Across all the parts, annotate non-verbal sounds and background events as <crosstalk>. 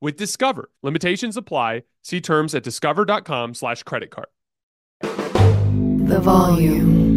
with Discover. Limitations apply. See terms at discover.com slash credit card. The volume.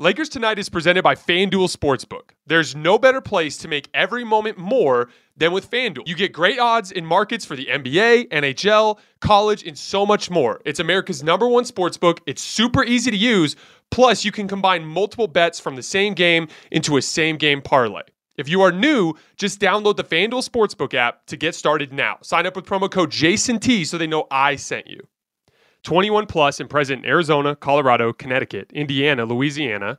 Lakers Tonight is presented by FanDuel Sportsbook. There's no better place to make every moment more than with FanDuel. You get great odds in markets for the NBA, NHL, college, and so much more. It's America's number one sportsbook. It's super easy to use. Plus, you can combine multiple bets from the same game into a same game parlay. If you are new, just download the FanDuel Sportsbook app to get started now. Sign up with promo code JASONT so they know I sent you. 21 plus and present in Arizona, Colorado, Connecticut, Indiana, Louisiana,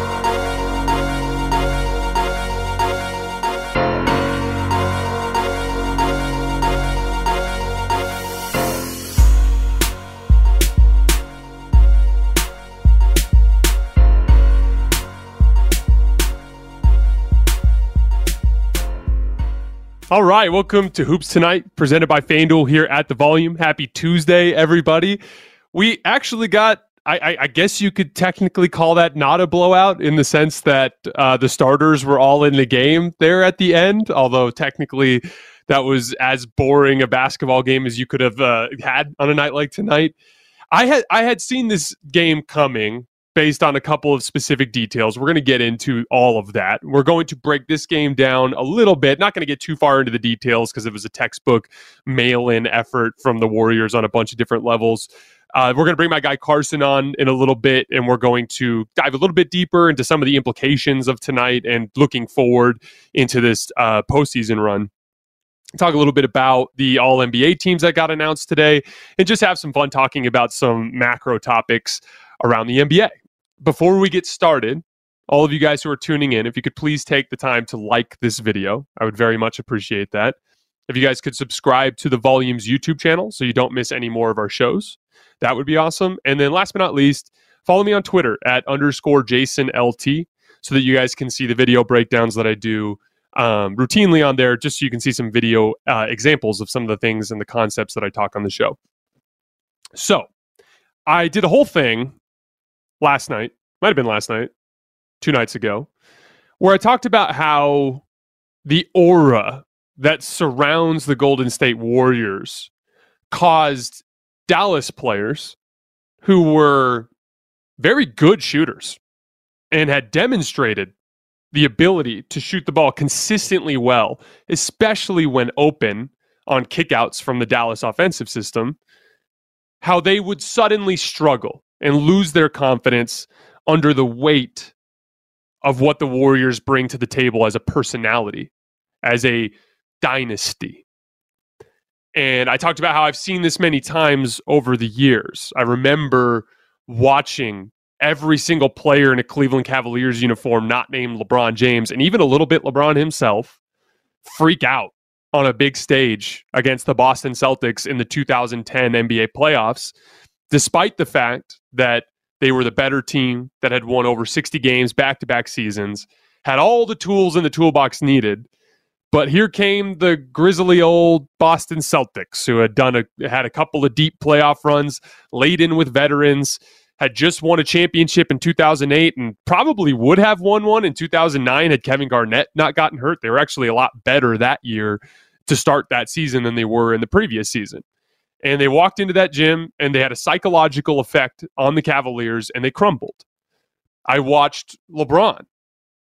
All right, welcome to Hoops Tonight, presented by FanDuel here at the Volume. Happy Tuesday, everybody. We actually got, I, I, I guess you could technically call that not a blowout in the sense that uh, the starters were all in the game there at the end, although technically that was as boring a basketball game as you could have uh, had on a night like tonight. I had I had seen this game coming based on a couple of specific details. We're going to get into all of that. We're going to break this game down a little bit. Not going to get too far into the details because it was a textbook mail in effort from the Warriors on a bunch of different levels. Uh, we're going to bring my guy Carson on in a little bit, and we're going to dive a little bit deeper into some of the implications of tonight and looking forward into this uh, postseason run talk a little bit about the all NBA teams that got announced today and just have some fun talking about some macro topics around the NBA before we get started, all of you guys who are tuning in, if you could please take the time to like this video, I would very much appreciate that. If you guys could subscribe to the Volumes YouTube channel so you don't miss any more of our shows, that would be awesome. And then last but not least, follow me on Twitter at underscore Jason LT so that you guys can see the video breakdowns that I do um, routinely on there, just so you can see some video uh, examples of some of the things and the concepts that I talk on the show. So I did a whole thing last night, might have been last night, two nights ago, where I talked about how the aura that surrounds the Golden State Warriors caused Dallas players who were very good shooters and had demonstrated the ability to shoot the ball consistently well, especially when open on kickouts from the Dallas offensive system, how they would suddenly struggle and lose their confidence under the weight of what the Warriors bring to the table as a personality, as a dynasty. And I talked about how I've seen this many times over the years. I remember watching every single player in a Cleveland Cavaliers uniform, not named LeBron James, and even a little bit LeBron himself, freak out on a big stage against the Boston Celtics in the 2010 NBA playoffs, despite the fact that they were the better team that had won over 60 games back to back seasons, had all the tools in the toolbox needed. But here came the grizzly old Boston Celtics, who had done a had a couple of deep playoff runs, laden with veterans, had just won a championship in 2008 and probably would have won one in 2009 had Kevin Garnett not gotten hurt. They were actually a lot better that year to start that season than they were in the previous season. And they walked into that gym and they had a psychological effect on the Cavaliers and they crumbled. I watched LeBron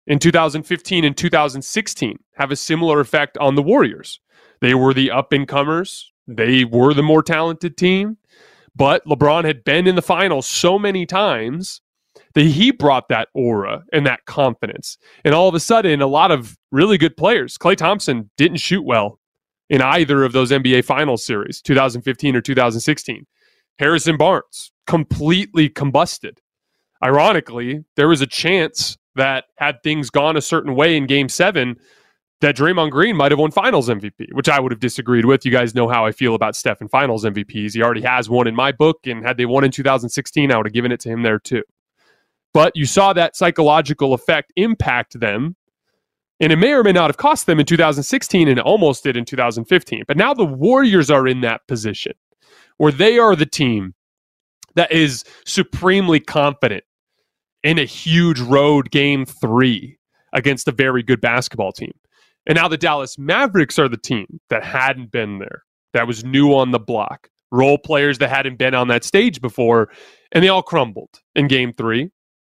in 2015 and 2016 have a similar effect on the Warriors. They were the up and comers, they were the more talented team. But LeBron had been in the finals so many times that he brought that aura and that confidence. And all of a sudden, a lot of really good players, Klay Thompson didn't shoot well in either of those NBA Finals series, 2015 or 2016. Harrison Barnes completely combusted. Ironically, there was a chance that had things gone a certain way in game seven, that Draymond Green might have won finals MVP, which I would have disagreed with. You guys know how I feel about Steph and finals MVPs. He already has one in my book, and had they won in 2016, I would have given it to him there too. But you saw that psychological effect impact them, and it may or may not have cost them in 2016, and almost did in 2015. But now the Warriors are in that position where they are the team that is supremely confident in a huge road game three against a very good basketball team. And now the Dallas Mavericks are the team that hadn't been there, that was new on the block, role players that hadn't been on that stage before, and they all crumbled in game three.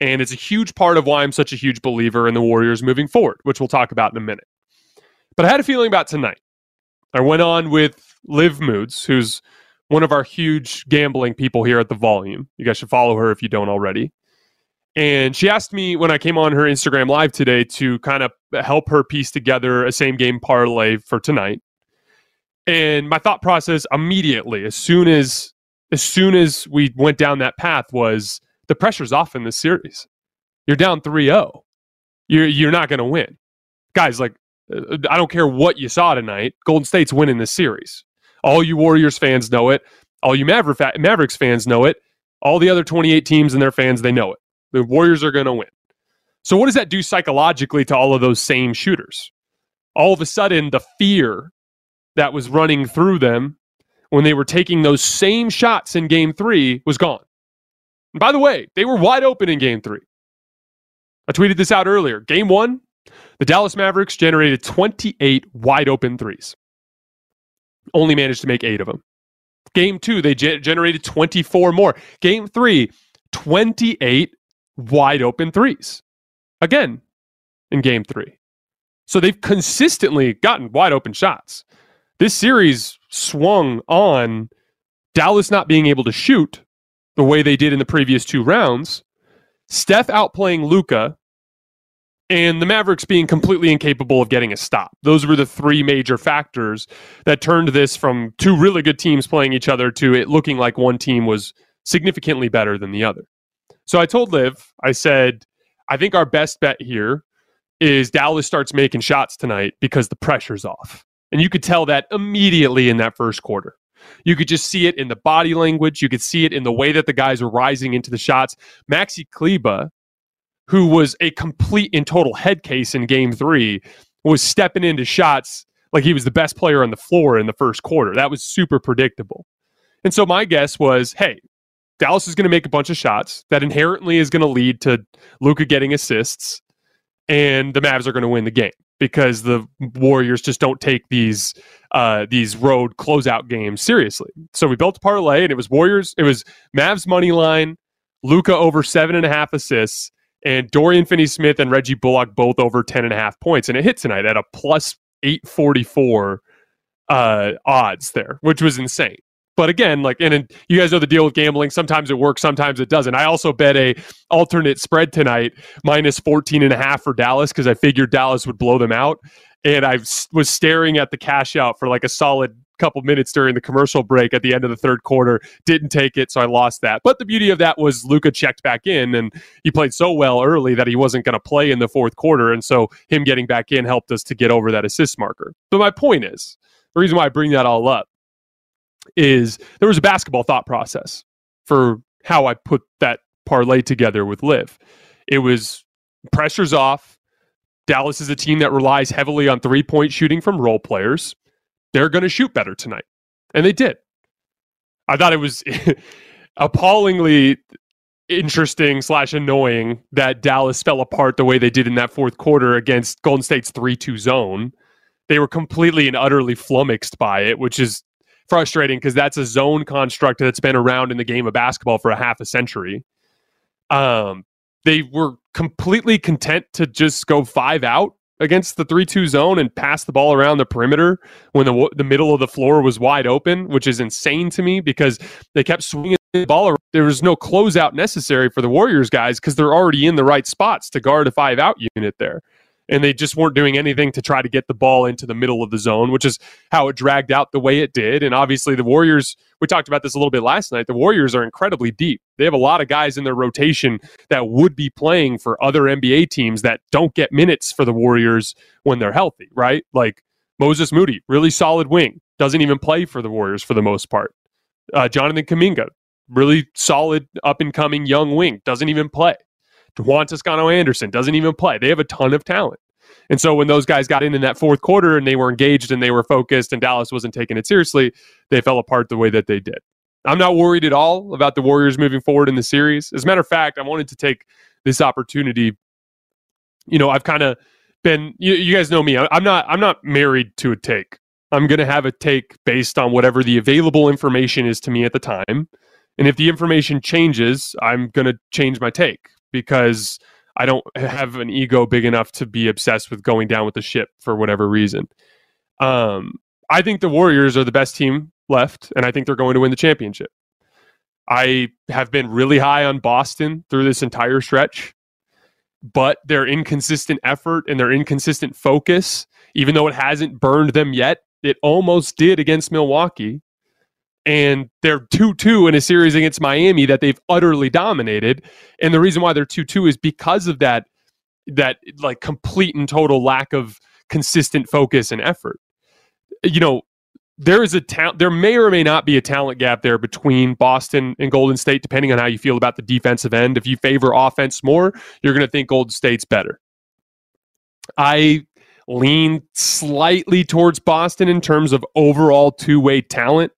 And it's a huge part of why I'm such a huge believer in the Warriors moving forward, which we'll talk about in a minute. But I had a feeling about tonight. I went on with Liv Moods, who's one of our huge gambling people here at the volume. You guys should follow her if you don't already. And she asked me when I came on her Instagram live today to kind of help her piece together a same game parlay for tonight. And my thought process immediately, as soon as as soon as we went down that path, was the pressure's off in this series. You're down 3-0. You're you're not going to win. Guys, like uh, I don't care what you saw tonight. Golden State's winning this series. All you Warriors fans know it. All you Maverick Mavericks fans know it. All the other 28 teams and their fans, they know it. The Warriors are going to win. So, what does that do psychologically to all of those same shooters? All of a sudden, the fear that was running through them when they were taking those same shots in game three was gone. And by the way, they were wide open in game three. I tweeted this out earlier. Game one, the Dallas Mavericks generated 28 wide open threes, only managed to make eight of them. Game two, they ge- generated 24 more. Game three, 28 wide open threes. Again, in game three. So they've consistently gotten wide open shots. This series swung on Dallas not being able to shoot the way they did in the previous two rounds, Steph outplaying Luka, and the Mavericks being completely incapable of getting a stop. Those were the three major factors that turned this from two really good teams playing each other to it looking like one team was significantly better than the other. So I told Liv, I said, I think our best bet here is Dallas starts making shots tonight because the pressure's off. And you could tell that immediately in that first quarter. You could just see it in the body language. You could see it in the way that the guys were rising into the shots. Maxi Kleber, who was a complete and total head case in game three, was stepping into shots like he was the best player on the floor in the first quarter. That was super predictable. And so my guess was hey, Dallas is going to make a bunch of shots. That inherently is going to lead to Luka getting assists, and the Mavs are going to win the game because the Warriors just don't take these uh, these road closeout games seriously. So we built a parlay, and it was Warriors. It was Mavs money line, Luka over seven and a half assists, and Dorian Finney-Smith and Reggie Bullock both over ten and a half points, and it hit tonight at a plus eight forty four uh, odds there, which was insane. But again, like, and, you guys know the deal with gambling. Sometimes it works, sometimes it doesn't. I also bet a alternate spread tonight, minus 14 and a half for Dallas, because I figured Dallas would blow them out. And I was staring at the cash out for like a solid couple minutes during the commercial break at the end of the third quarter. Didn't take it, so I lost that. But the beauty of that was Luka checked back in, and he played so well early that he wasn't going to play in the fourth quarter. And so him getting back in helped us to get over that assist marker. But my point is the reason why I bring that all up is there was a basketball thought process for how I put that parlay together with Liv. It was pressures off. Dallas is a team that relies heavily on three point shooting from role players. They're going to shoot better tonight. And they did. I thought it was <laughs> appallingly interesting slash annoying that Dallas fell apart the way they did in that fourth quarter against Golden State's 3 2 zone. They were completely and utterly flummoxed by it, which is frustrating because that's a zone construct that's been around in the game of basketball for a half a century. Um, they were completely content to just go five out against the 3-2 zone and pass the ball around the perimeter when the the middle of the floor was wide open, which is insane to me because they kept swinging the ball around. There was no closeout necessary for the Warriors guys because they're already in the right spots to guard a five out unit there and they just weren't doing anything to try to get the ball into the middle of the zone, which is how it dragged out the way it did. And obviously, the Warriors, we talked about this a little bit last night, the Warriors are incredibly deep. They have a lot of guys in their rotation that would be playing for other NBA teams that don't get minutes for the Warriors when they're healthy, right? Like Moses Moody, really solid wing, doesn't even play for the Warriors for the most part. Uh, Jonathan Kuminga, really solid up and coming young wing, doesn't even play. Juan Toscano Anderson doesn't even play. They have a ton of talent. And so when those guys got in in that fourth quarter and they were engaged and they were focused and Dallas wasn't taking it seriously, they fell apart the way that they did. I'm not worried at all about the Warriors moving forward in the series. As a matter of fact, I wanted to take this opportunity. You know, I've kind of been you, you, guys know me. I'm not I'm not married to a take. I'm going to have a take based on whatever the available information is to me at the time. And if the information changes, I'm going to change my take because I don't have an ego big enough to be obsessed with going down with the ship for whatever reason. Um, I think the Warriors are the best team left, and I think they're going to win the championship. I have been really high on Boston through this entire stretch, but their inconsistent effort and their inconsistent focus, even though it hasn't burned them yet, it almost did against Milwaukee and they're 2-2 in a series against Miami that they've utterly dominated. And the reason why they're 2-2 is because of that that like complete and total lack of consistent focus and effort. You know, there is a talent there may or may not be a talent gap there between Boston and Golden State depending on how you feel about the defensive end. If you favor offense more, you're going to think Golden State's better. I lean slightly towards Boston in terms of overall two-way talent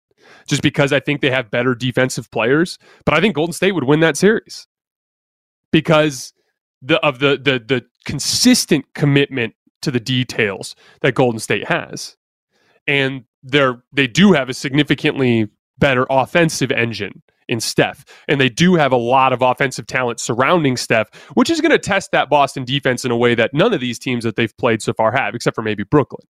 just because I think they have better defensive players. But I think Golden State would win that series because the of the the the consistent commitment to the details that Golden State has. And they're they do have a significantly better offensive engine in Steph. And they do have a lot of offensive talent surrounding Steph, which is going to test that Boston defense in a way that none of these teams that they've played so far have, except for maybe Brooklyn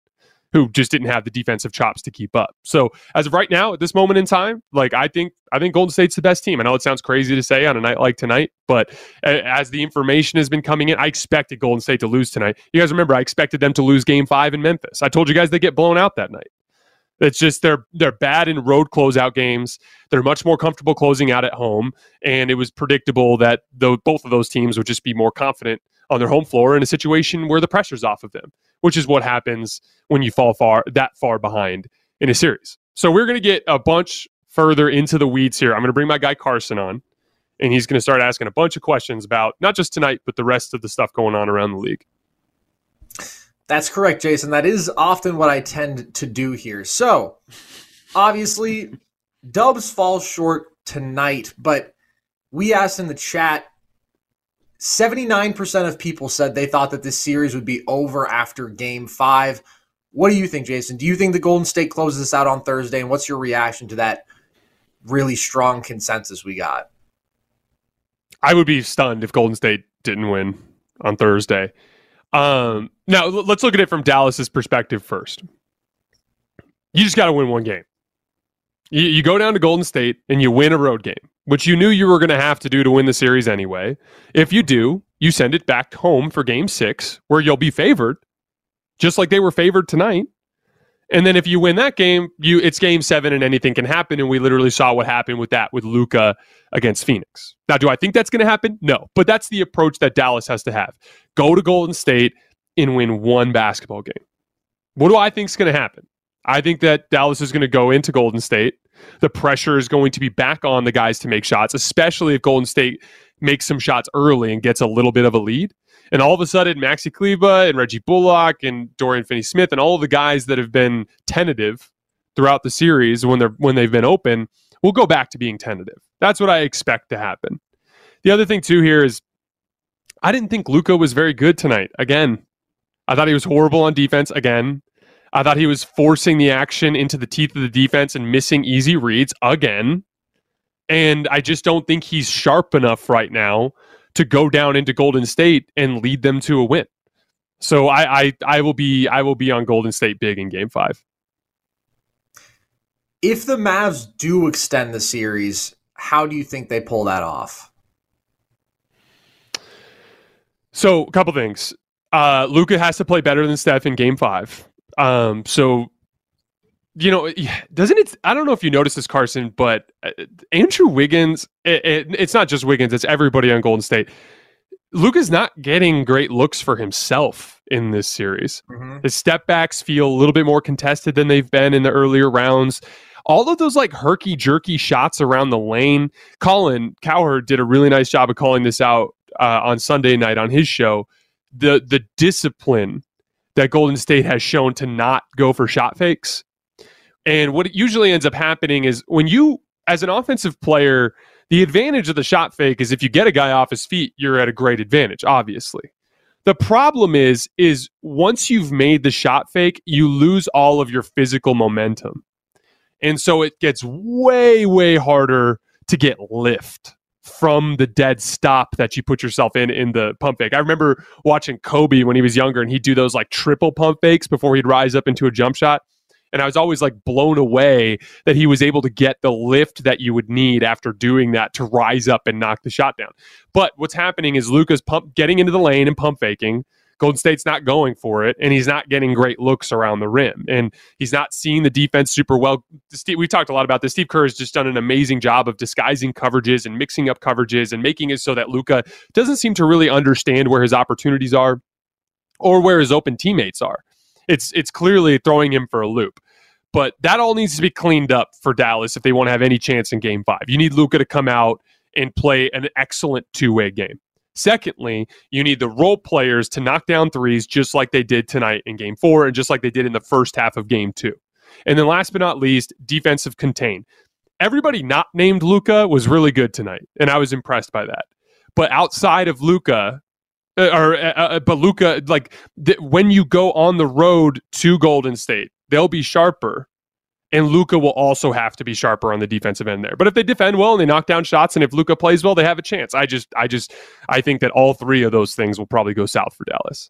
who just didn't have the defensive chops to keep up. So as of right now, at this moment in time, like I think I think Golden State's the best team. I know it sounds crazy to say on a night like tonight, but as the information has been coming in, I expected Golden State to lose tonight. You guys remember I expected them to lose Game Five in Memphis. I told you guys they get blown out that night. It's just they're they're bad in road closeout games. They're much more comfortable closing out at home, and it was predictable that though both of those teams would just be more confident on their home floor in a situation where the pressure's off of them, which is what happens when you fall far that far behind in a series. So we're going to get a bunch further into the weeds here. I'm going to bring my guy Carson on, and he's going to start asking a bunch of questions about not just tonight, but the rest of the stuff going on around the league. That's correct, Jason. That is often what I tend to do here. So, obviously, <laughs> Dubs falls short tonight, but we asked in the chat 79% of people said they thought that this series would be over after game five. What do you think, Jason? Do you think the Golden State closes this out on Thursday? And what's your reaction to that really strong consensus we got? I would be stunned if Golden State didn't win on Thursday. Um, now, let's look at it from Dallas's perspective first. You just got to win one game. You, you go down to Golden State and you win a road game, which you knew you were going to have to do to win the series anyway. If you do, you send it back home for game six, where you'll be favored, just like they were favored tonight. And then if you win that game, you it's game seven and anything can happen. And we literally saw what happened with that with Luka against Phoenix. Now, do I think that's going to happen? No, but that's the approach that Dallas has to have. Go to Golden State and win one basketball game. What do I think is going to happen? I think that Dallas is going to go into Golden State. The pressure is going to be back on the guys to make shots, especially if Golden State makes some shots early and gets a little bit of a lead. And all of a sudden, Maxi Kleber and Reggie Bullock and Dorian Finney-Smith and all the guys that have been tentative throughout the series when they're when they've been open will go back to being tentative. That's what I expect to happen. The other thing too here is I didn't think Luka was very good tonight. Again, I thought he was horrible on defense again. I thought he was forcing the action into the teeth of the defense and missing easy reads again. And I just don't think he's sharp enough right now to go down into Golden State and lead them to a win. So I, I, I will be I will be on Golden State big in game five. If the Mavs do extend the series, how do you think they pull that off? So a couple things. Uh, Luka has to play better than Steph in game five. Um, so you know, doesn't it? I don't know if you noticed this, Carson, but uh, Andrew Wiggins. It, it, it's not just Wiggins; it's everybody on Golden State. Luka's not getting great looks for himself in this series. Mm-hmm. His step backs feel a little bit more contested than they've been in the earlier rounds. All of those like herky jerky shots around the lane. Colin Cowherd did a really nice job of calling this out uh, on Sunday night on his show. The the discipline that Golden State has shown to not go for shot fakes. And what usually ends up happening is when you, as an offensive player, the advantage of the shot fake is if you get a guy off his feet, you're at a great advantage, obviously. The problem is, is once you've made the shot fake, you lose all of your physical momentum. And so it gets way, way harder to get lift from the dead stop that you put yourself in in the pump fake. I remember watching Kobe when he was younger and he'd do those like triple pump fakes before he'd rise up into a jump shot. And I was always like blown away that he was able to get the lift that you would need after doing that to rise up and knock the shot down. But what's happening is Luka's pump getting into the lane and pump faking Golden State's not going for it, and he's not getting great looks around the rim, and he's not seeing the defense super well. Steve, we talked a lot about this. Steve Kerr has just done an amazing job of disguising coverages and mixing up coverages and making it so that Luka doesn't seem to really understand where his opportunities are or where his open teammates are. It's it's clearly throwing him for a loop. But that all needs to be cleaned up for Dallas if they want to have any chance in game five. You need Luka to come out and play an excellent two way game. Secondly, you need the role players to knock down threes just like they did tonight in game four and just like they did in the first half of game two. And then last but not least, defensive contain. Everybody not named Luka was really good tonight, and I was impressed by that. But outside of Luka, uh, or uh, uh, but Luka, like th- when you go on the road to Golden State, they'll be sharper and Luka will also have to be sharper on the defensive end there. But if they defend well and they knock down shots, and if Luka plays well, they have a chance. I just, I just, I think that all three of those things will probably go south for Dallas.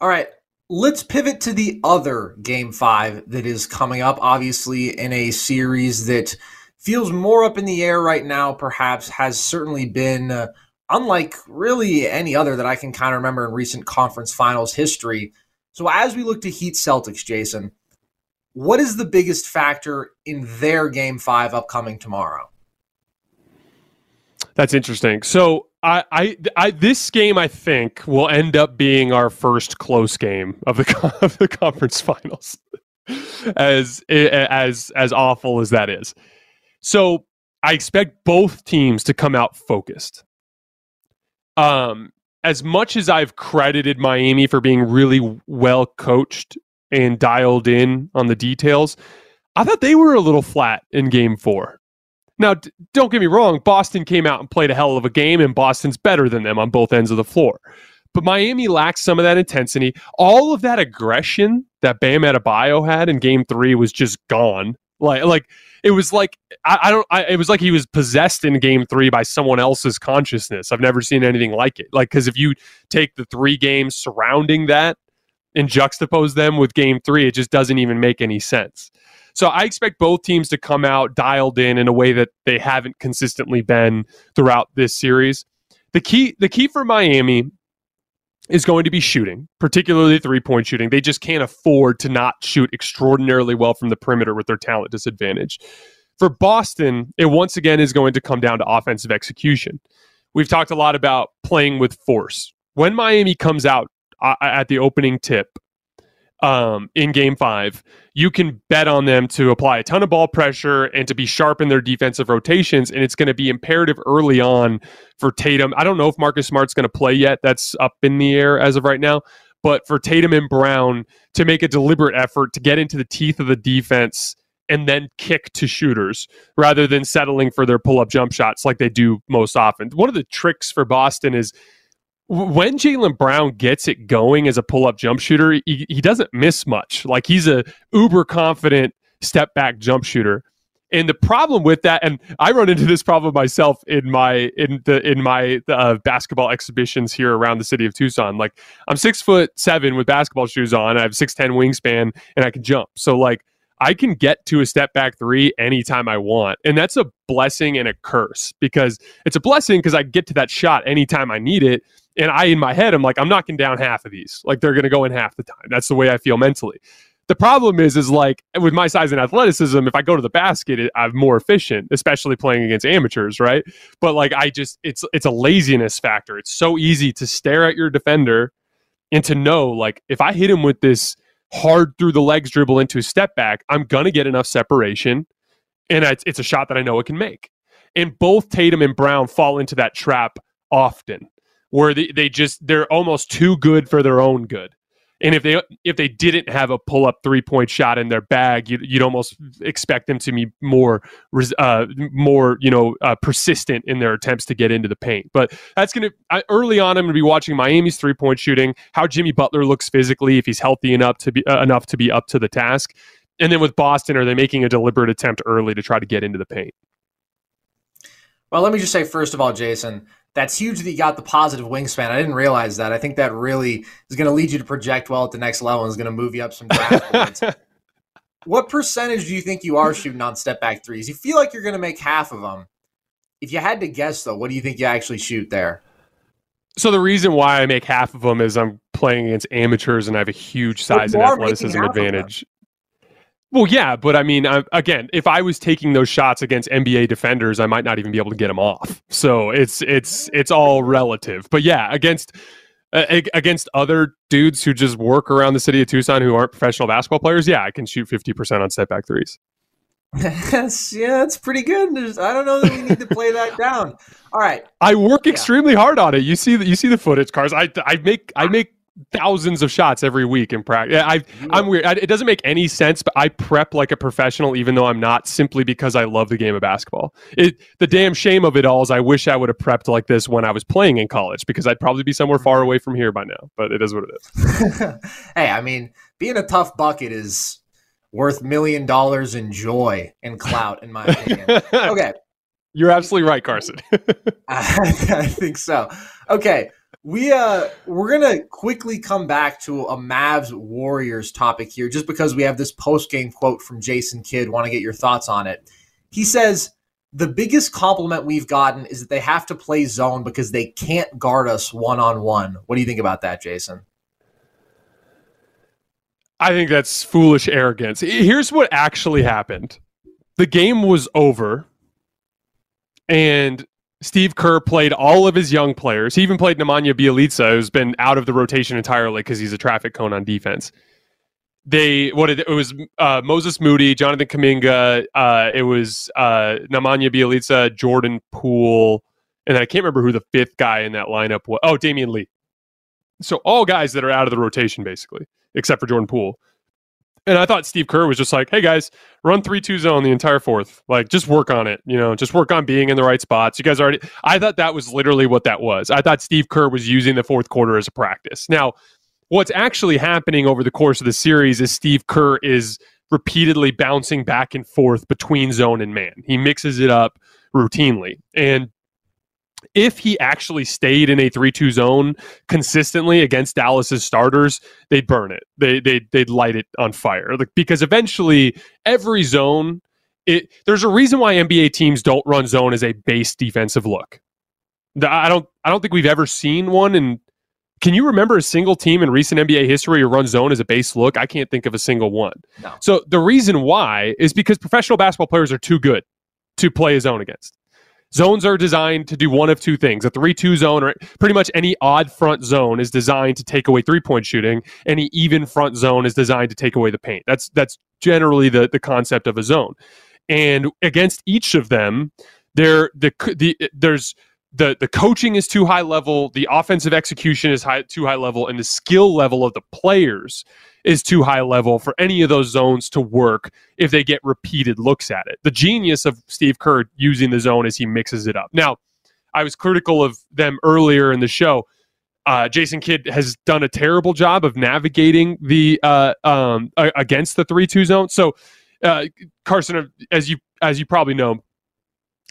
All right, let's pivot to the other game five that is coming up. Obviously, in a series that feels more up in the air right now. Perhaps has certainly been. Uh, unlike really any other that I can kind of remember in recent conference finals history. So, as we look to Heat Celtics, Jason, what is the biggest factor in their game five upcoming tomorrow? That's interesting. So I, I, I, this game I think will end up being our first close game of the <laughs> of the conference finals, <laughs> as as as awful as that is. So I expect both teams to come out focused. Um, as much as I've credited Miami for being really well coached and dialed in on the details. I thought they were a little flat in game four. Now, d- don't get me wrong, Boston came out and played a hell of a game, and Boston's better than them on both ends of the floor. But Miami lacks some of that intensity. All of that aggression that Bam Adebayo had in Game Three was just gone. Like, like it was like I, I don't. I, it was like he was possessed in Game Three by someone else's consciousness. I've never seen anything like it. Like, because if you take the three games surrounding that and juxtapose them with Game Three, it just doesn't even make any sense. So I expect both teams to come out dialed in in a way that they haven't consistently been throughout this series. The key the key for Miami is going to be shooting, particularly three point shooting. They just can't afford to not shoot extraordinarily well from the perimeter with their talent disadvantage. For Boston, it once again is going to come down to offensive execution. We've talked a lot about playing with force. When Miami comes out uh, at the opening tip, um, in game five, you can bet on them to apply a ton of ball pressure and to be sharp in their defensive rotations. And it's going to be imperative early on for Tatum. I don't know if Marcus Smart's going to play yet. That's up in the air as of right now. But for Tatum and Brown to make a deliberate effort to get into the teeth of the defense and then kick to shooters rather than settling for their pull up jump shots like they do most often. One of the tricks for Boston is when Jaylen Brown gets it going as a pull up jump shooter, he, he doesn't miss much. Like he's a uber confident step back jump shooter. And the problem with that, and I run into this problem myself in my in the in my uh, basketball exhibitions here around the city of Tucson. Like I'm six foot seven with basketball shoes on. I have six ten wingspan, and I can jump. So like I can get to a step back three anytime I want. And that's a blessing and a curse because it's a blessing because I get to that shot anytime I need it and I in my head I'm like I'm knocking down half of these. Like they're going to go in half the time. That's the way I feel mentally. The problem is is like with my size and athleticism, if I go to the basket, it, I'm more efficient, especially playing against amateurs, right? But like I just it's it's a laziness factor. It's so easy to stare at your defender and to know like if I hit him with this hard through the legs dribble into a step back, I'm gonna get enough separation, and it's, it's a shot that I know it can make. And both Tatum and Brown fall into that trap often where they, they just they're almost too good for their own good. And if they if they didn't have a pull up three point shot in their bag, you, would almost expect them to be more uh, more you know uh, persistent in their attempts to get into the paint. But that's gonna I, early on. I'm gonna be watching Miami's three point shooting, how Jimmy Butler looks physically, if he's healthy enough to be uh, enough to be up to the task. And then with Boston, are they making a deliberate attempt early to try to get into the paint? Well, let me just say first of all, Jason, that's huge that you got the positive wingspan. I didn't realize that. I think that really is going to lead you to project well at the next level and is going to move you up some draft <laughs> points. What percentage do you think you are shooting on step back threes? You feel like you're going to make half of them. If you had to guess, though, what do you think you actually shoot there? So the reason why I make half of them is I'm playing against amateurs and I have a huge size and athleticism advantage. Well, yeah, but I mean, I, again, if I was taking those shots against NBA defenders, I might not even be able to get them off. So it's it's it's all relative. But yeah, against uh, against other dudes who just work around the city of Tucson who aren't professional basketball players, yeah, I can shoot fifty percent on step back threes. <laughs> Yeah, that's pretty good. There's, I don't know that we need to play that down. All right, I work yeah. extremely hard on it. You see, that you see the footage, cars. I I make I make thousands of shots every week in practice. I, mm-hmm. I'm weird. I, it doesn't make any sense, but I prep like a professional, even though I'm not, simply because I love the game of basketball. It the damn shame of it all is I wish I would have prepped like this when I was playing in college because I'd probably be somewhere far mm-hmm. away from here by now. But it is what it is. <laughs> hey, I mean, being a tough bucket is worth million dollars in joy and clout, in my opinion. <laughs> Okay. You're absolutely right, Carson. I, <laughs> I think so. Okay. We uh we're gonna quickly come back to a Mavs Warriors topic here, just because we have this post game quote from Jason Kidd. Want to get your thoughts on it? He says the biggest compliment we've gotten is that they have to play zone because they can't guard us one on one. What do you think about that, Jason? I think that's foolish arrogance. Here's what actually happened. The game was over and Steve Kerr played all of his young players. He even played Nemanja Bjelica, who's been out of the rotation entirely because he's a traffic cone on defense. They what it, it was uh, Moses Moody, Jonathan Kuminga. Uh, it was uh, Nemanja Jordan Poole, and I can't remember who the fifth guy in that lineup was. Oh, Damion Lee. So all guys that are out of the rotation basically, except for Jordan Poole. And I thought Steve Kerr was just like, hey guys, run 3 2 zone the entire fourth. Like, just work on it. You know, just work on being in the right spots. You guys already, I thought that was literally what that was. I thought Steve Kerr was using the fourth quarter as a practice. Now, what's actually happening over the course of the series is Steve Kerr is repeatedly bouncing back and forth between zone and man. He mixes it up routinely. And if he actually stayed in a 3-2 zone consistently against Dallas's starters, they'd burn it. They they they'd light it on fire. Like because eventually every zone it there's a reason why NBA teams don't run zone as a base defensive look. I don't I don't think we've ever seen one and can you remember a single team in recent NBA history who run zone as a base look? I can't think of a single one. No. So the reason why is because professional basketball players are too good to play a zone against. Zones are designed to do one of two things. A 3 2 zone, or pretty much any odd front zone, is designed to take away three point shooting. Any even front zone is designed to take away the paint. That's, that's generally the, the concept of a zone. And against each of them, there, the, the, there's the the coaching is too high level, the offensive execution is high too high level, and the skill level of the players is too high level for any of those zones to work if they get repeated looks at it. The genius of Steve Kerr using the zone is he mixes it up. Now, I was critical of them earlier in the show. Uh, Jason Kidd has done a terrible job of navigating the uh, um, against the three-two zone. So, uh, Carson, as you as you probably know,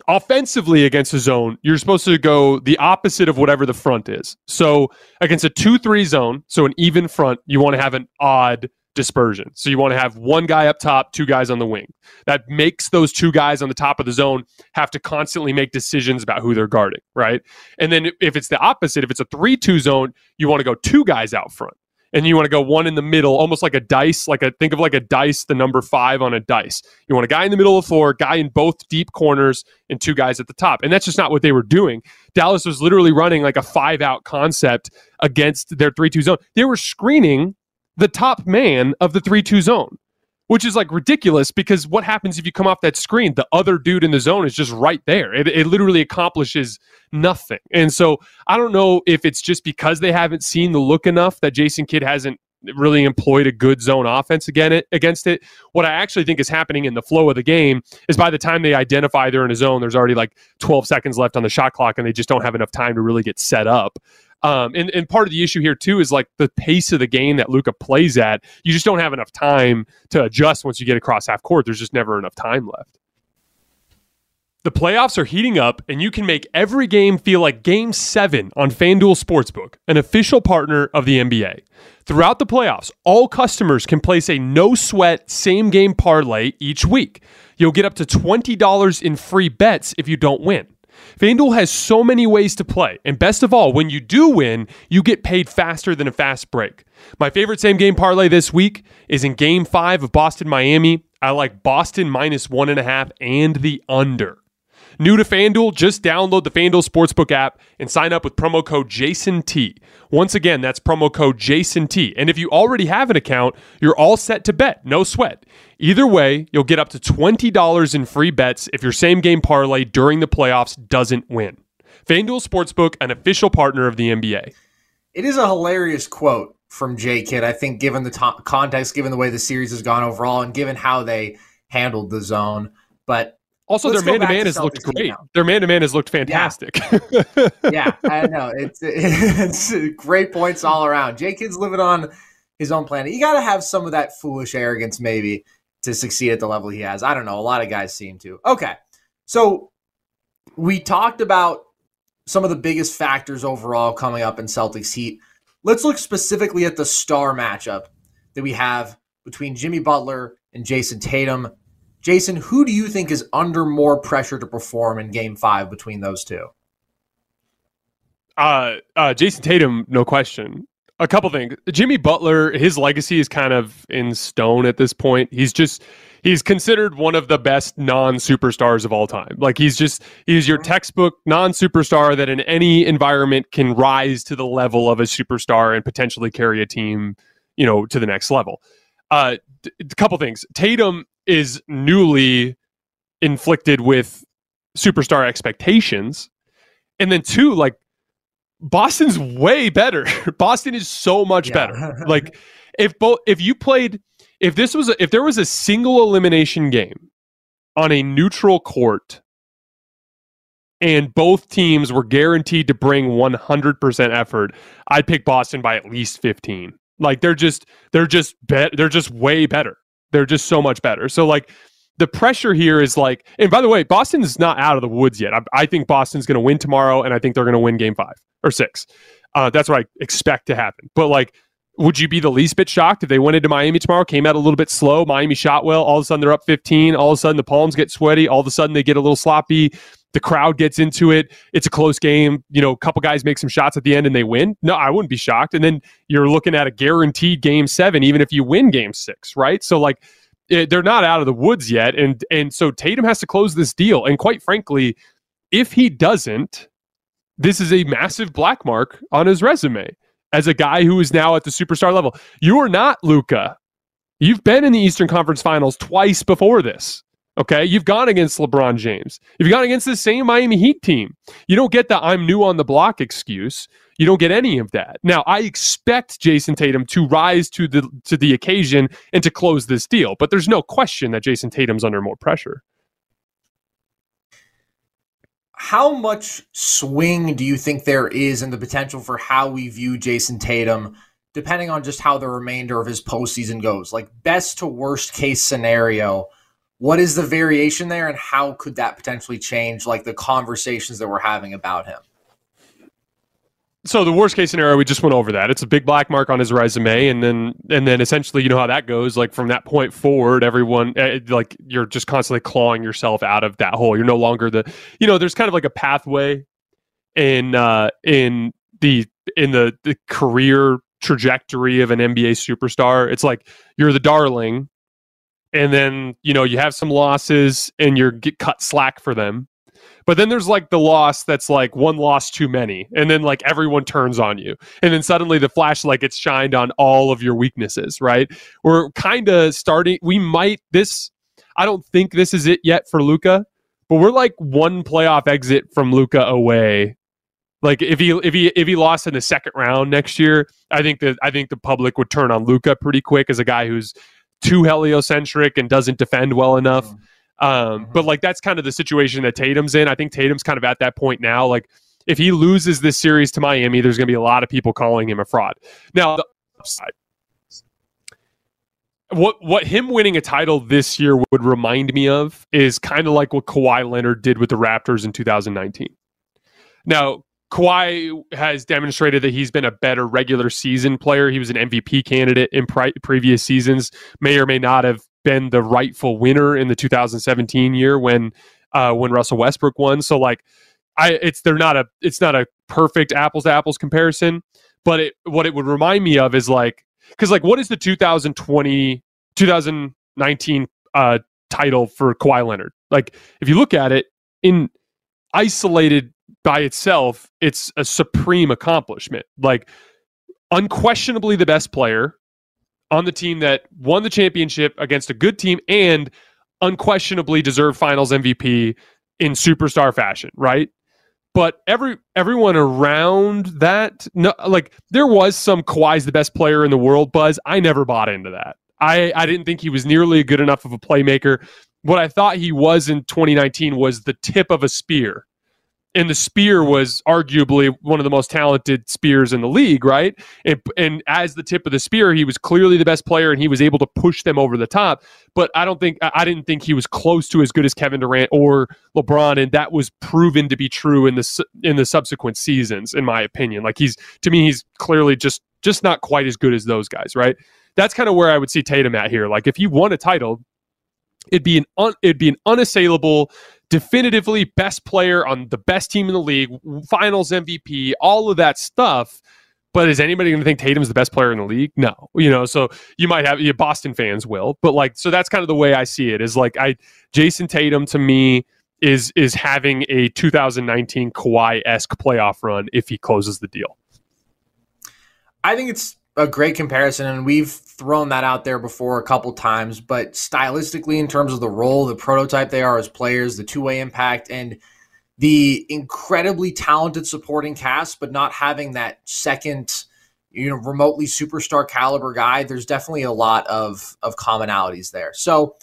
offensively against a zone, you're supposed to go the opposite of whatever the front is. So against a 2 3 zone, so an even front, you want to have an odd dispersion. So you want to have one guy up top, two guys on the wing. That makes those two guys on the top of the zone have to constantly make decisions about who they're guarding, right? And then if it's the opposite, if it's a 3 2 zone, you want to go two guys out front and you want to go one in the middle, almost like a dice, like a think of like a dice, the number five on a dice. You want a guy in the middle of the floor, guy in both deep corners, and two guys at the top. And that's just not what they were doing. Dallas was literally running like a five out concept against their 3 2 zone. They were screening the top man of the 3 2 zone which is like ridiculous because what happens if you come off that screen? The other dude in the zone is just right there. It, it literally accomplishes nothing. And so I don't know if it's just because they haven't seen the look enough that Jason Kidd hasn't really employed a good zone offense again against it. What I actually think is happening in the flow of the game is by the time they identify they're in a zone, there's already like 12 seconds left on the shot clock and they just don't have enough time to really get set up. Um, and, and part of the issue here too is like the pace of the game that Luka plays at. You just don't have enough time to adjust once you get across half court. There's just never enough time left. The playoffs are heating up, and you can make every game feel like Game 7 on FanDuel Sportsbook, an official partner of the NBA. Throughout the playoffs, all customers can place a no sweat same game parlay each week. You'll get up to $20 in free bets if you don't win. FanDuel has so many ways to play, and best of all, when you do win, you get paid faster than a fast break. My favorite same game parlay this week is in game five of Boston Miami. I like Boston minus one and a half and the under. New to FanDuel, just download the FanDuel Sportsbook app and sign up with promo code JASONT. Once again, that's promo code JASONT. And if you already have an account, you're all set to bet, no sweat. Either way, you'll get up to $20 in free bets if your same game parlay during the playoffs doesn't win. FanDuel Sportsbook, an official partner of the NBA. It is a hilarious quote from J Kidd, I think, given the context, given the way the series has gone overall, and given how they handled the zone. But also, their man to man has looked great. Their man to man has looked fantastic. Yeah. yeah, <laughs> I know. It's, it's great points all around. J Kidd's living on his own planet. You got to have some of that foolish arrogance, maybe, to succeed at the level he has. I don't know. A lot of guys seem to. Okay. So we talked about some of the biggest factors overall coming up in Celtics Heat. Let's look specifically at the star matchup that we have between Jimmy Butler and Jayson Tatum. Jason, who do you think is under more pressure to perform in game five between those two? Uh, uh, Jayson Tatum, no question. A couple things. Jimmy Butler, his legacy is kind of in stone at this point. He's just he's considered one of the best non-superstars of all time. Like he's just he's your mm-hmm. textbook non-superstar that in any environment can rise to the level of a superstar and potentially carry a team, you know, to the next level. Uh, a couple things. Tatum is newly inflicted with superstar expectations. And then two, like Boston's way better. <laughs> Boston is so much yeah. better. <laughs> like if both if you played if this was a, if there was a single elimination game on a neutral court and both teams were guaranteed to bring 100% effort, I'd pick Boston by at least 15. Like they're just they're just bet they're just way better. They're just so much better. So like the pressure here is like, and by the way, Boston's not out of the woods yet. I, I think Boston's going to win tomorrow, and I think they're going to win Game Five or Six. Uh, that's what I expect to happen. But like, would you be the least bit shocked if they went into Miami tomorrow, came out a little bit slow, Miami shot well, all of a sudden they're up 15, all of a sudden the palms get sweaty, all of a sudden they get a little sloppy, the crowd gets into it, it's a close game, you know, a couple guys make some shots at the end and they win? No, I wouldn't be shocked. And then you're looking at a guaranteed game seven, even if you win game six, right? So like it, they're not out of the woods yet, and and so Tatum has to close this deal. And quite frankly, if he doesn't, this is a massive black mark on his resume as a guy who is now at the superstar level. You are not Luka. You've been in the Eastern Conference Finals twice before this. Okay, you've gone against LeBron James. You've gone against the same Miami Heat team. You don't get the I'm new on the block excuse. You don't get any of that. Now, I expect Jayson Tatum to rise to the to the occasion and to close this deal, but there's no question that Jayson Tatum's under more pressure. How much swing do you think there is in the potential for how we view Jayson Tatum, depending on just how the remainder of his postseason goes? Like best to worst case scenario what is the variation there and how could that potentially change like the conversations that we're having about him? So the worst case scenario we just went over that. It's a big black mark on his resume and then and then essentially you know how that goes like from that point forward everyone eh, like you're just constantly clawing yourself out of that hole. You're no longer the you know there's kind of like a pathway in uh in the in the the career trajectory of an NBA superstar. It's like you're the darling and then you know you have some losses and you're get cut slack for them. But then there's like the loss that's like one loss too many and then like everyone turns on you. And then suddenly the flashlight gets shined on all of your weaknesses right? We're kind of starting we might this i don't think this is it yet for luka but we're like one playoff exit from luka away. Like if he if he if he lost in the second round next year i think that i think the public would turn on Luka pretty quick as a guy who's too heliocentric and doesn't defend well enough. Mm-hmm. Um, mm-hmm. But like that's kind of the situation that Tatum's in. I think Tatum's kind of at that point now. Like if he loses this series to Miami, there's going to be a lot of people calling him a fraud. Now, the upside, what what him winning a title this year would remind me of is kind of like what Kawhi Leonard did with the Raptors in 2019. Now, Kawhi has demonstrated that he's been a better regular season player. He was an MVP candidate in pri- previous seasons. May or may not have been the rightful winner in the 2017 year when uh, when Russell Westbrook won. So like, I it's they're not a it's not a perfect apples to apples comparison, but it what it would remind me of is like because like what is the 2020 2019 uh, title for Kawhi Leonard? Like if you look at it in isolated by itself, it's a supreme accomplishment. Like, unquestionably the best player on the team that won the championship against a good team and unquestionably deserved finals MVP in superstar fashion, right? But every everyone around that, no, like there was some Kawhi's the best player in the world buzz. I never bought into that. I I didn't think he was nearly good enough of a playmaker. What I thought he was in 2019 was the tip of a spear and the spear was arguably one of the most talented spears in the league, right? And, and as the tip of the spear, he was clearly the best player, and he was able to push them over the top. But I don't think I didn't think he was close to as good as Kevin Durant or LeBron, and that was proven to be true in the in the subsequent seasons, in my opinion. Like he's to me, he's clearly just just not quite as good as those guys, right? That's kind of where I would see Tatum at here. Like if he won a title, it'd be an un, it'd be an unassailable definitively best player on the best team in the league, finals MVP, all of that stuff. But is anybody going to think Tatum's the best player in the league? No, you know. So you might have you Boston fans will, but like, so that's kind of the way I see it. Is like I Jayson Tatum to me is is having a 2019 Kawhi esque playoff run if he closes the deal. I think it's a great comparison, and we've thrown that out there before a couple times. But stylistically, in terms of the role, the prototype they are as players, the two way impact, and the incredibly talented supporting cast, but not having that second you know, remotely superstar caliber guy. There's definitely a lot of of commonalities there. So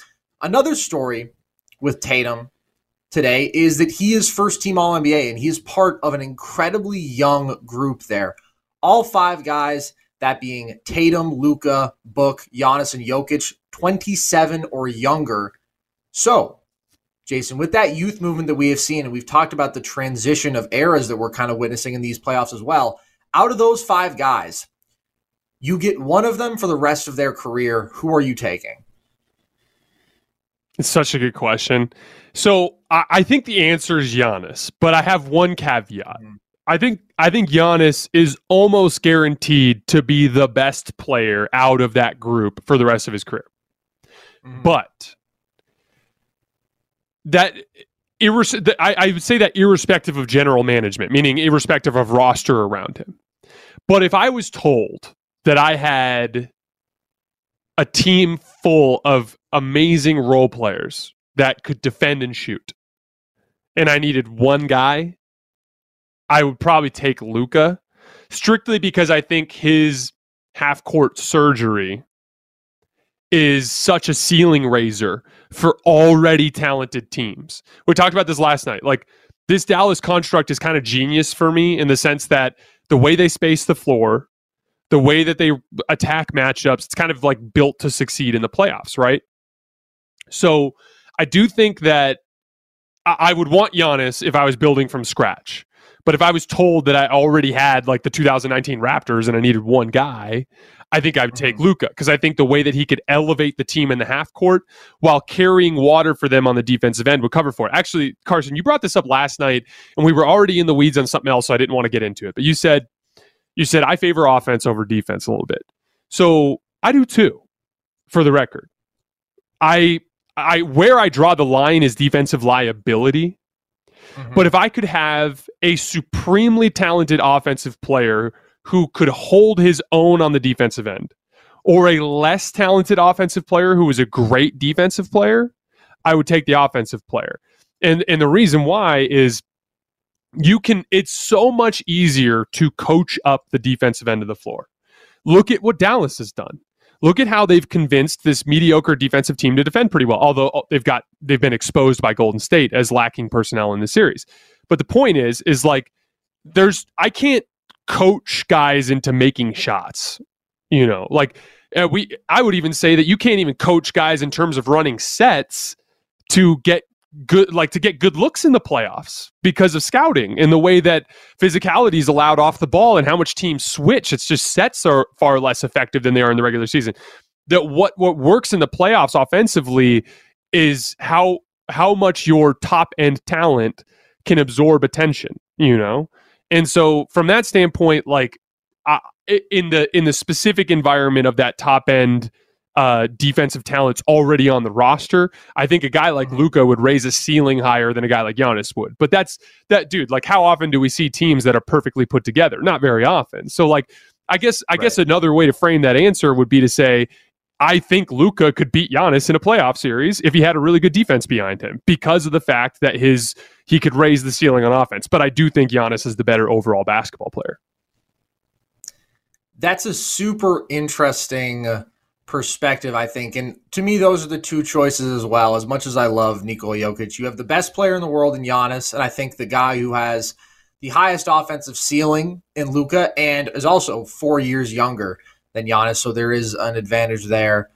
another story with Tatum today is that he is first team All NBA and he is part of an incredibly young group there. All five guys, that being Tatum, Luka, Book, Giannis, and Jokic, 27 or younger. So, Jason, with that youth movement that we have seen, and we've talked about the transition of eras that we're kind of witnessing in these playoffs as well, out of those five guys, you get one of them for the rest of their career. Who are you taking? It's such a good question. So I, I think the answer is Giannis, but I have one caveat. Mm-hmm. I think I think Giannis is almost guaranteed to be the best player out of that group for the rest of his career. Mm-hmm. But that irres- I, I would say that irrespective of general management, meaning irrespective of roster around him. But if I was told that I had a team full of amazing role players that could defend and shoot, and I needed one guy, I would probably take Luka strictly because I think his half court surgery is such a ceiling raiser for already talented teams. We talked about this last night. Like this Dallas construct is kind of genius for me in the sense that the way they space the floor, the way that they attack matchups, it's kind of like built to succeed in the playoffs, right? So I do think that I would want Giannis if I was building from scratch. But if I was told that I already had like the 2019 Raptors and I needed one guy, I think I would take mm-hmm. Luka because I think the way that he could elevate the team in the half court while carrying water for them on the defensive end would cover for it. Actually, Carson, you brought this up last night, and we were already in the weeds on something else, so I didn't want to get into it. But you said you said I favor offense over defense a little bit. So I do too, for the record. I I where I draw the line is defensive liability. Mm-hmm. But if I could have a supremely talented offensive player who could hold his own on the defensive end, or a less talented offensive player who was a great defensive player, I would take the offensive player. And and the reason why is you can it's so much easier to coach up the defensive end of the floor. Look at what Dallas has done. Look at how they've convinced this mediocre defensive team to defend pretty well. Although uh, they've got they've been exposed by Golden State as lacking personnel in the series. But the point is is like there's I can't coach guys into making shots. You know, like uh, we I would even say that you can't even coach guys in terms of running sets to get good like to get good looks in the playoffs because of scouting and the way that physicality is allowed off the ball and how much teams switch. It's just sets are far less effective than they are in the regular season. That what what works in the playoffs offensively is how how much your top end talent can absorb attention you know? And so from that standpoint like in the in the specific environment of that top end uh, defensive talents already on the roster, I think a guy like mm-hmm. Would raise a ceiling higher than a guy like Giannis would. But that's that dude. Like, how often do we see teams that are perfectly put together? Not very often. So, like, I guess I right. guess another way to frame that answer would be to say, I think Luka could beat Giannis in a playoff series if he had a really good defense behind him because of the fact that his he could raise the ceiling on offense. But I do think Giannis is the better overall basketball player. That's a super interesting perspective, I think. And to me, those are the two choices as well. As much as I love Nikola Jokic, you have the best player in the world in Giannis, and I think the guy who has the highest offensive ceiling in Luka and is also four years younger than Giannis. So there is an advantage there.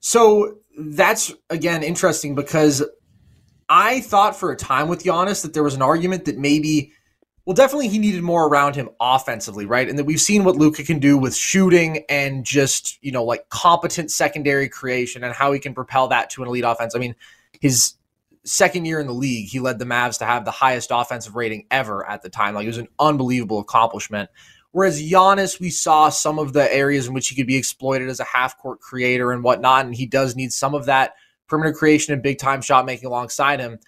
So that's again interesting because I thought for a time with Giannis that there was an argument that maybe well, definitely he needed more around him offensively, right? And that we've seen what Luka can do with shooting and just, you know, like competent secondary creation and how he can propel that to an elite offense. I mean, his second year in the league, he led the Mavs to have the highest offensive rating ever at the time. Like it was an unbelievable accomplishment. Whereas Giannis, we saw some of the areas in which he could be exploited as a half court creator and whatnot. And he does need some of that perimeter creation and big time shot making alongside him.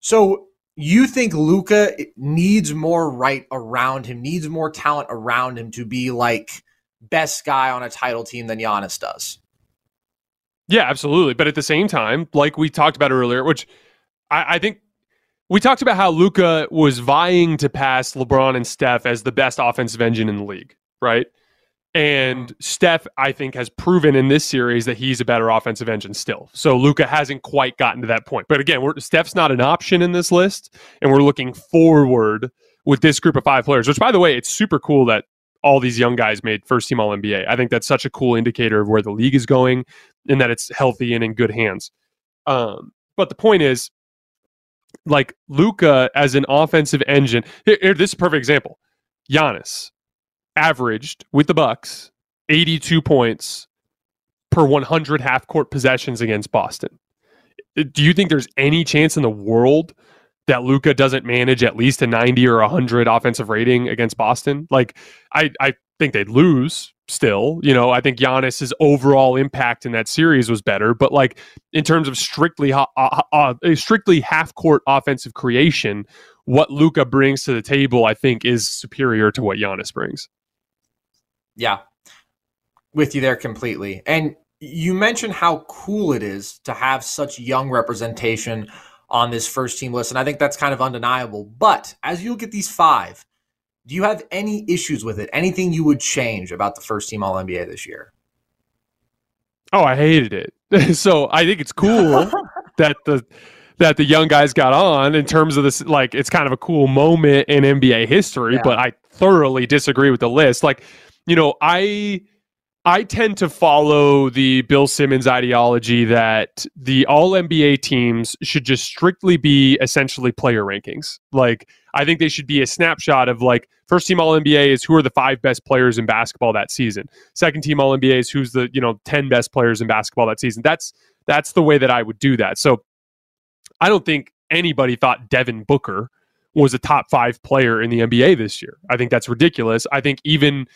So you think Luka needs more right around him, needs more talent around him to be like best guy on a title team than Giannis does. Yeah, absolutely. But at the same time, like we talked about earlier, which I, I think we talked about how Luka was vying to pass LeBron and Steph as the best offensive engine in the league. right? And Steph, I think, has proven in this series that he's a better offensive engine still. So Luka hasn't quite gotten to that point. But again, Steph's not an option in this list, and we're looking forward with this group of five players. Which, by the way, it's super cool that all these young guys made first team All NBA. I think that's such a cool indicator of where the league is going and that it's healthy and in good hands. Um, but the point is, like Luka as an offensive engine. Here, here, this is a perfect example. Giannis averaged with the Bucks 82 points per 100 half court possessions against Boston. Do you think there's any chance in the world that Luka doesn't manage at least a 90 or 100 offensive rating against Boston? Like I I think they'd lose still. You know, I think Giannis's overall impact in that series was better, but like in terms of strictly uh, uh, strictly half court offensive creation, what Luka brings to the table, I think, is superior to what Giannis brings. Yeah. With you there completely. And you mentioned how cool it is to have such young representation on this first team list. And I think that's kind of undeniable. But as you look at these five, do you have any issues with it? Anything you would change about the first team All NBA this year? Oh, I hated it. <laughs> so I think it's cool <laughs> that the that the young guys got on in terms of this like it's kind of a cool moment in NBA history, yeah. but I thoroughly disagree with the list. Like you know, I I tend to follow the Bill Simmons ideology that the all NBA teams should just strictly be essentially player rankings. Like, I think they should be a snapshot of like first team all NBA is who are the five best players in basketball that season. Second team all NBA is who's the, you know, 10 best players in basketball that season. That's that's the way that I would do that. So I don't think anybody thought Devin Booker was a top five player in the NBA this year. I think that's ridiculous. I think even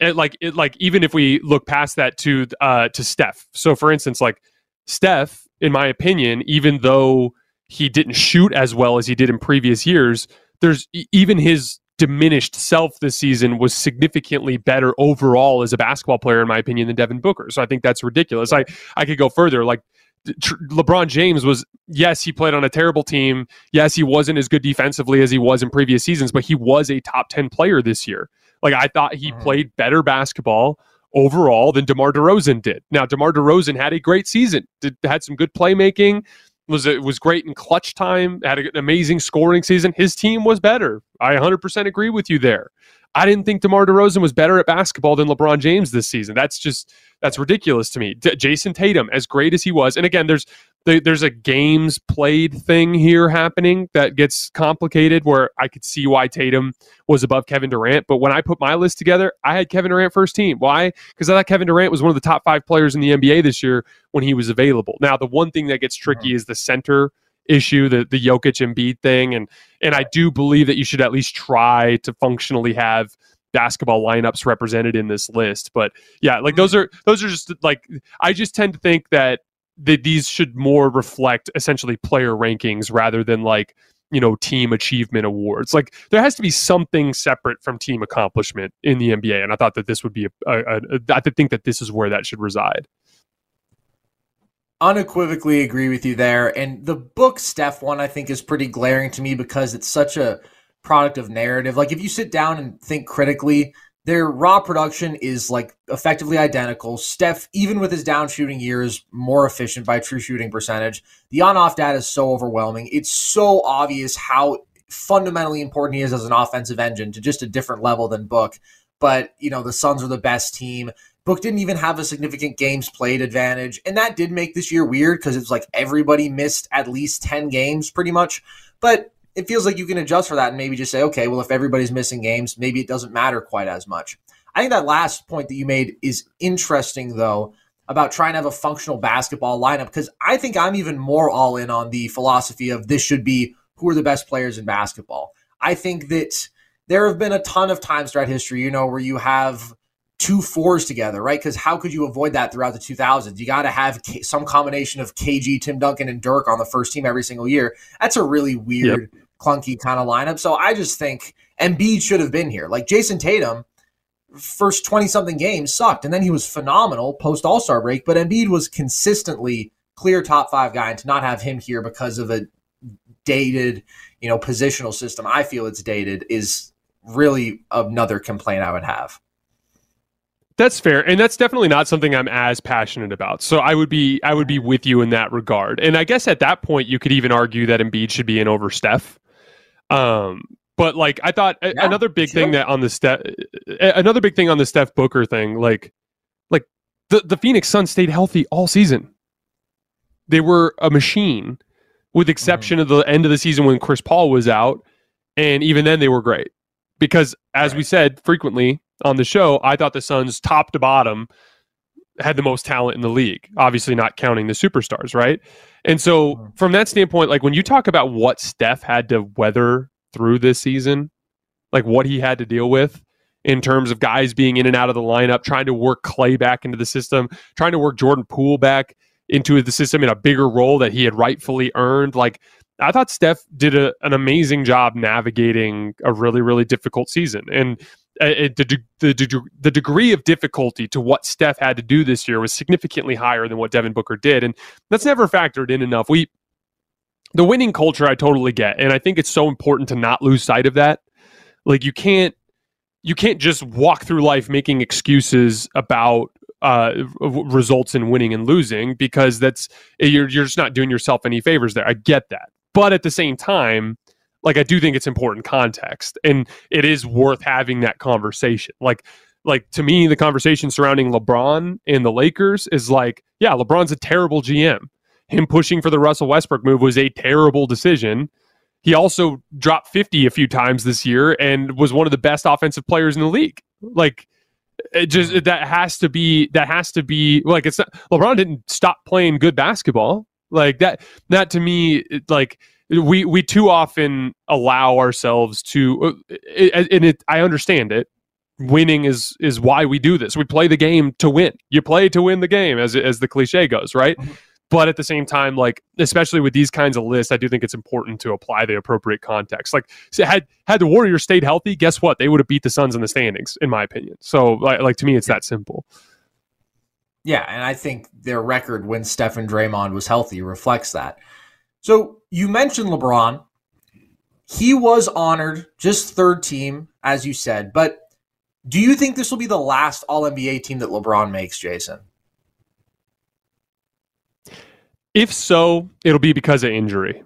it, like it, like even if we look past that to uh to Steph. So for instance, like Steph, in my opinion, even though he didn't shoot as well as he did in previous years, there's even his diminished self this season was significantly better overall as a basketball player, in my opinion, than Devin Booker. So I think that's ridiculous. I I could go further. Like LeBron James was yes, he played on a terrible team. Yes, he wasn't as good defensively as he was in previous seasons, but he was a top 10 player this year. Like I thought he mm-hmm. played better basketball overall than DeMar DeRozan did. Now DeMar DeRozan had a great season. Did, had some good playmaking. Was it was great in clutch time. Had an amazing scoring season. His team was better. I 100% agree with you there. I didn't think DeMar DeRozan was better at basketball than LeBron James this season. That's just that's ridiculous to me. D- Jayson Tatum, as great as he was, and again, there's there's a games played thing here happening that gets complicated. Where I could see why Tatum was above Kevin Durant, but when I put my list together, I had Kevin Durant first team. Why? Because I thought Kevin Durant was one of the top five players in the NBA this year when he was available. Now, the one thing that gets tricky is the center issue, the the Jokic Embiid thing, and and I do believe that you should at least try to functionally have basketball lineups represented in this list. But yeah, like those are those are just like I just tend to think that that these should more reflect essentially player rankings rather than like you know team achievement awards like there has to be something separate from team accomplishment in the nba and i thought that this would be i think that this is where that should reside unequivocally agree with you there. And the book Steph one, I think, is pretty glaring to me because it's such a product of narrative. Like if you sit down and think critically, their raw production is like effectively identical. Steph, even with his down shooting year, is more efficient by true shooting percentage. The on off data is so overwhelming. It's so obvious how fundamentally important he is as an offensive engine to just a different level than Book. But, you know, the Suns are the best team. Book didn't even have a significant games played advantage. And that did make this year weird because it's like everybody missed at least 10 games pretty much. But it feels like you can adjust for that and maybe just say, okay, well, if everybody's missing games, maybe it doesn't matter quite as much. I think that last point that you made is interesting, though, about trying to have a functional basketball lineup because I think I'm even more all in on the philosophy of this should be who are the best players in basketball. I think that there have been a ton of times throughout history, you know, where you have two fours together, right? Because how could you avoid that throughout the 2000s? You got to have K- some combination of KG, Tim Duncan, and Dirk on the first team every single year. That's a really weird, yep. clunky kind of lineup. So I just think Embiid should have been here. Like Jayson Tatum, first 20 something games sucked, and then he was phenomenal post All Star break. But Embiid was consistently clear top five guy, and to not have him here because of a dated, you know, positional system, I feel it's dated, is really another complaint I would have. That's fair, and that's definitely not something I'm as passionate about. So I would be I would be with you in that regard. And I guess at that point you could even argue that Embiid should be in over Steph. Um, but like I thought yeah, another big sure. thing that on the Steph another big thing on the Steph Booker thing, like like the the Phoenix Suns stayed healthy all season. They were a machine, with exception mm-hmm. of the end of the season when Chris Paul was out, and even then they were great because as right. we said frequently on the show, I thought the Suns, top to bottom, had the most talent in the league. Obviously, not counting the superstars, right? And so, mm-hmm. from that standpoint, like when you talk about what Steph had to weather through this season, like what he had to deal with in terms of guys being in and out of the lineup, trying to work Klay back into the system, trying to work Jordan Poole back into the system in a bigger role that he had rightfully earned. Like, I thought Steph did a, an amazing job navigating a really, really difficult season. And the, the, the degree of difficulty to what Steph had to do this year was significantly higher than what Devin Booker did, and that's never factored in enough. We the winning culture I totally get, and I think it's so important to not lose sight of that. Like you can't you can't just walk through life making excuses about uh, results in winning and losing because that's you're you're just not doing yourself any favors there. I get that, but at the same time like I do think it's important context and it is worth having that conversation. Like like to me the conversation surrounding LeBron and the Lakers is like, yeah, LeBron's a terrible GM. Him pushing for the Russell Westbrook move was a terrible decision. He also dropped 50 a few times this year and was one of the best offensive players in the league. Like it just that has to be that has to be like it's not, LeBron didn't stop playing good basketball. Like that that to me like we we too often allow ourselves to uh, and it I understand it. Winning is is why we do this. We play the game to win. You play to win the game as as the cliche goes right? Mm-hmm. but at the same time like especially with these kinds of lists i do think it's important to apply the appropriate context. Like had had the warriors stayed healthy guess what? They would have beat the suns in the standings in my opinion. So like, like to me it's that simple. Yeah and i think their record when stephen draymond was healthy reflects that so you mentioned LeBron. He was honored, just third team, as you said. But do you think this will be the last All NBA team that LeBron makes, Jason? If so, it'll be because of injury.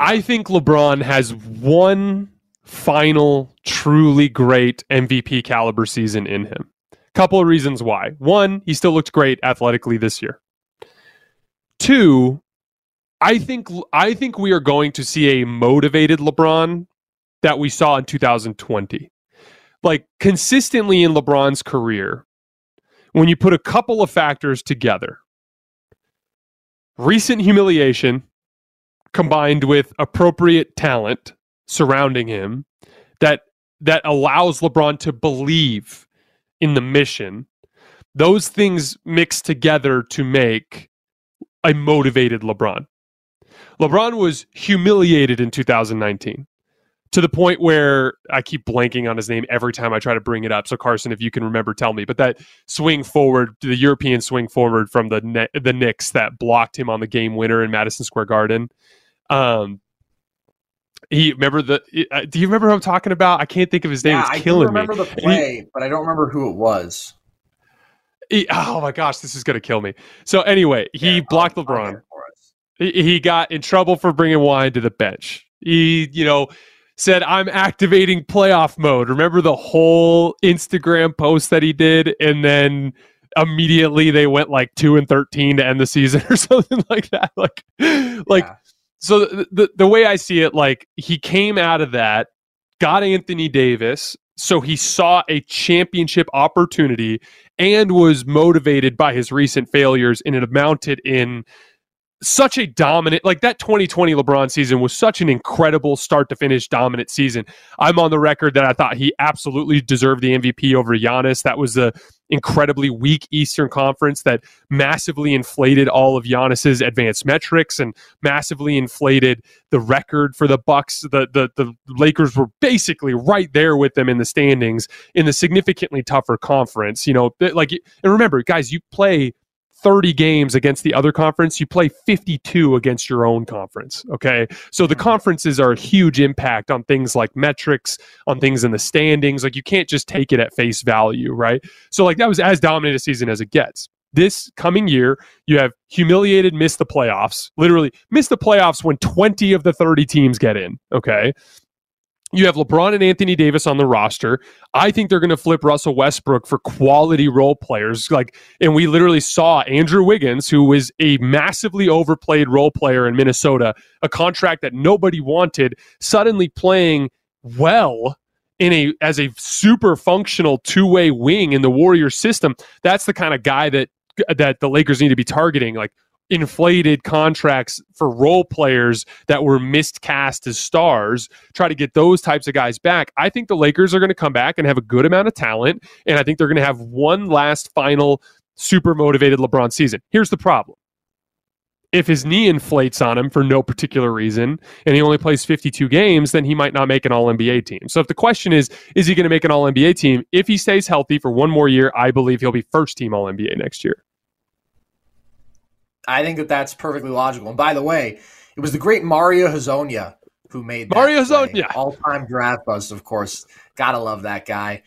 I think LeBron has one final, truly great MVP caliber season in him. Couple of reasons why. One, he still looked great athletically this year. Two, I think I think we are going to see a motivated LeBron that we saw in 2020. Like consistently in LeBron's career, when you put a couple of factors together, recent humiliation combined with appropriate talent surrounding him that that allows LeBron to believe in the mission, those things mix together to make a motivated LeBron. LeBron was humiliated in 2019 to the point where I keep blanking on his name every time I try to bring it up. So Carson, if you can remember, tell me. But that swing forward, the European swing forward from the ne- the Knicks that blocked him on the game winner in Madison Square Garden. Um, he remember the. Uh, do you remember who I'm talking about? I can't think of his name. Yeah, it's killing I remember me. the play, he, but I don't remember who it was. He, oh my gosh, this is gonna kill me. So anyway, he yeah, blocked I'll, LeBron. He got in trouble for bringing wine to the bench. He, you know, said, I'm activating playoff mode. Remember the whole Instagram post that he did? And then immediately they went like 2 and 13 to end the season <laughs> or something like that. Like, like, yeah. so the, the, the way I see it, like, he came out of that, got Anthony Davis. So he saw a championship opportunity and was motivated by his recent failures, and it amounted in such a dominant like that 2020 LeBron season was such an incredible start to finish dominant season. I'm on the record that I thought he absolutely deserved the MVP over Giannis. That was a incredibly weak Eastern Conference that massively inflated all of Giannis's advanced metrics and massively inflated the record for the Bucks. The the the Lakers were basically right there with them in the standings in the significantly tougher conference. You know, like and remember, guys, you play 30 games against the other conference, you play 52 against your own conference. Okay. So the mm-hmm. conferences are a huge impact on things like metrics, on things in the standings. Like you can't just take it at face value, right? So, like, that was as dominant a season as it gets. This coming year, you have humiliated, missed the playoffs, literally missed the playoffs when 20 of the 30 teams get in. Okay. You have LeBron and Anthony Davis on the roster. I think they're going to flip Russell Westbrook for quality role players. Like, and we literally saw Andrew Wiggins, who was a massively overplayed role player in Minnesota, a contract that nobody wanted, suddenly playing well in a as a super functional two-way wing in the Warriors system. That's the kind of guy that that the Lakers need to be targeting. Like inflated contracts for role players that were miscast as stars, try to get those types of guys back. I think the Lakers are going to come back and have a good amount of talent. And I think they're going to have one last final super motivated LeBron season. Here's the problem. If his knee inflates on him for no particular reason and he only plays 52 games, then he might not make an all NBA team. So if the question is, is he going to make an all NBA team? If he stays healthy for one more year, I believe he'll be first team all NBA next year. I think that that's perfectly logical. And by the way, it was the great Mario Hezonja who made Mario Hezonja, all-time draft bust. Of course, gotta love that guy.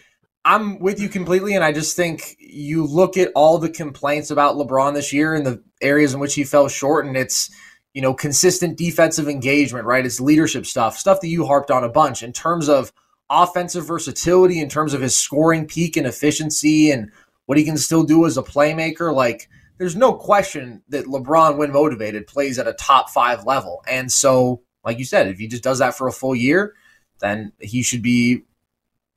I'm with you completely, and I just think you look at all the complaints about LeBron this year and the areas in which he fell short, and it's you know consistent defensive engagement, right? It's leadership stuff, stuff that you harped on a bunch in terms of offensive versatility, in terms of his scoring peak and efficiency, and what he can still do as a playmaker, like there's no question that LeBron, when motivated, plays at a top five level. And so, like you said, if he just does that for a full year, then he should be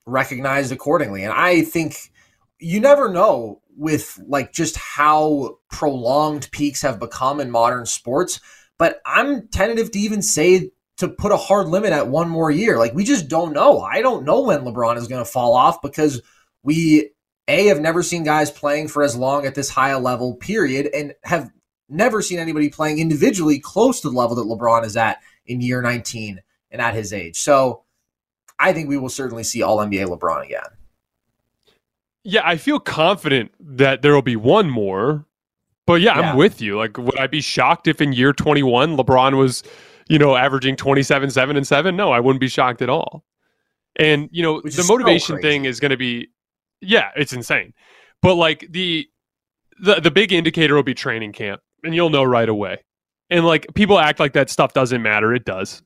recognized accordingly. And I think you never know with like just how prolonged peaks have become in modern sports. But I'm tentative to even say to put a hard limit at one more year. Like we just don't know. I don't know when LeBron is going to fall off because we a, have never seen guys playing for as long at this high a level, period, and have never seen anybody playing individually close to the level that LeBron is at in year 19 and at his age. So I think we will certainly see all NBA LeBron again. Yeah, I feel confident that there will be one more. But yeah, yeah, I'm with you. Like, would I be shocked if in year 21 LeBron was, you know, averaging 27, 7, and 7? No, I wouldn't be shocked at all. And, you know, Which the motivation so thing is going to be yeah, it's insane. But like the the the big indicator will be training camp, and you'll know right away. And like people act like that stuff doesn't matter. It does.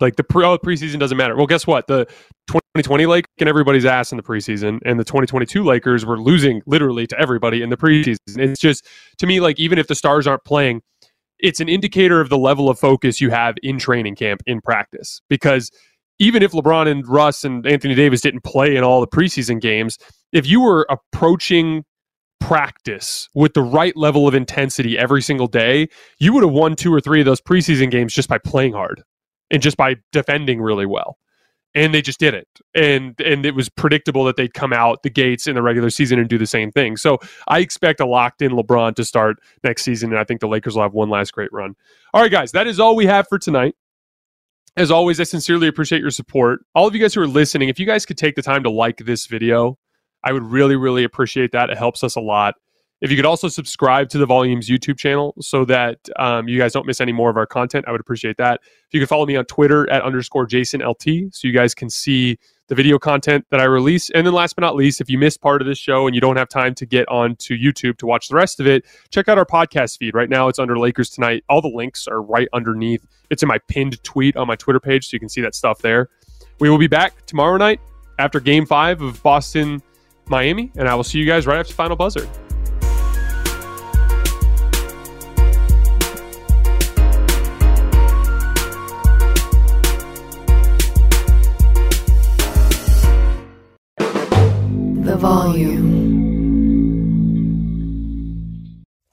Like the pre- preseason doesn't matter. Well, guess what? The 2020 Lake and everybody's ass in the preseason, and the 2022 Lakers were losing literally to everybody in the preseason. It's just to me like even if the stars aren't playing, it's an indicator of the level of focus you have in training camp in practice because even if LeBron and Russ and Anthony Davis didn't play in all the preseason games, if you were approaching practice with the right level of intensity every single day, you would have won two or three of those preseason games just by playing hard and just by defending really well. And they just did it. And and it was predictable that they'd come out the gates in the regular season and do the same thing. So I expect a locked in LeBron to start next season. And I think the Lakers will have one last great run. All right, guys, that is all we have for tonight. As always, I sincerely appreciate your support. All of you guys who are listening, if you guys could take the time to like this video, I would really, really appreciate that. It helps us a lot. If you could also subscribe to the Volumes YouTube channel so that um, you guys don't miss any more of our content, I would appreciate that. If you could follow me on Twitter at underscore Jason LT so you guys can see the video content that I release. And then last but not least, if you missed part of this show and you don't have time to get onto YouTube to watch the rest of it, check out our podcast feed. Right now it's under Lakers Tonight. All the links are right underneath. It's in my pinned tweet on my Twitter page, so you can see that stuff there. We will be back tomorrow night after game five of Boston Miami, and I will see you guys right after final buzzer. The volume.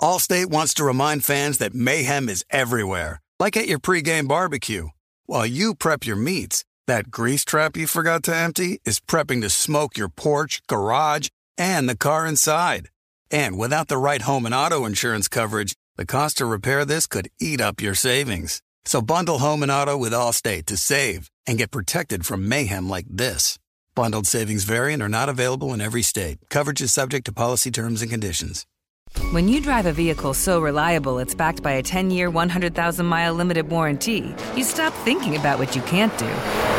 Allstate wants to remind fans that mayhem is everywhere, like at your pregame barbecue. While you prep your meats, that grease trap you forgot to empty is prepping to smoke your porch, garage, and the car inside. And without the right home and auto insurance coverage, the cost to repair this could eat up your savings. So bundle home and auto with Allstate to save and get protected from mayhem like this. Bundled savings variant are not available in every state. Coverage is subject to policy terms and conditions. When you drive a vehicle so reliable it's backed by a 10 year, 100,000 mile limited warranty, you stop thinking about what you can't do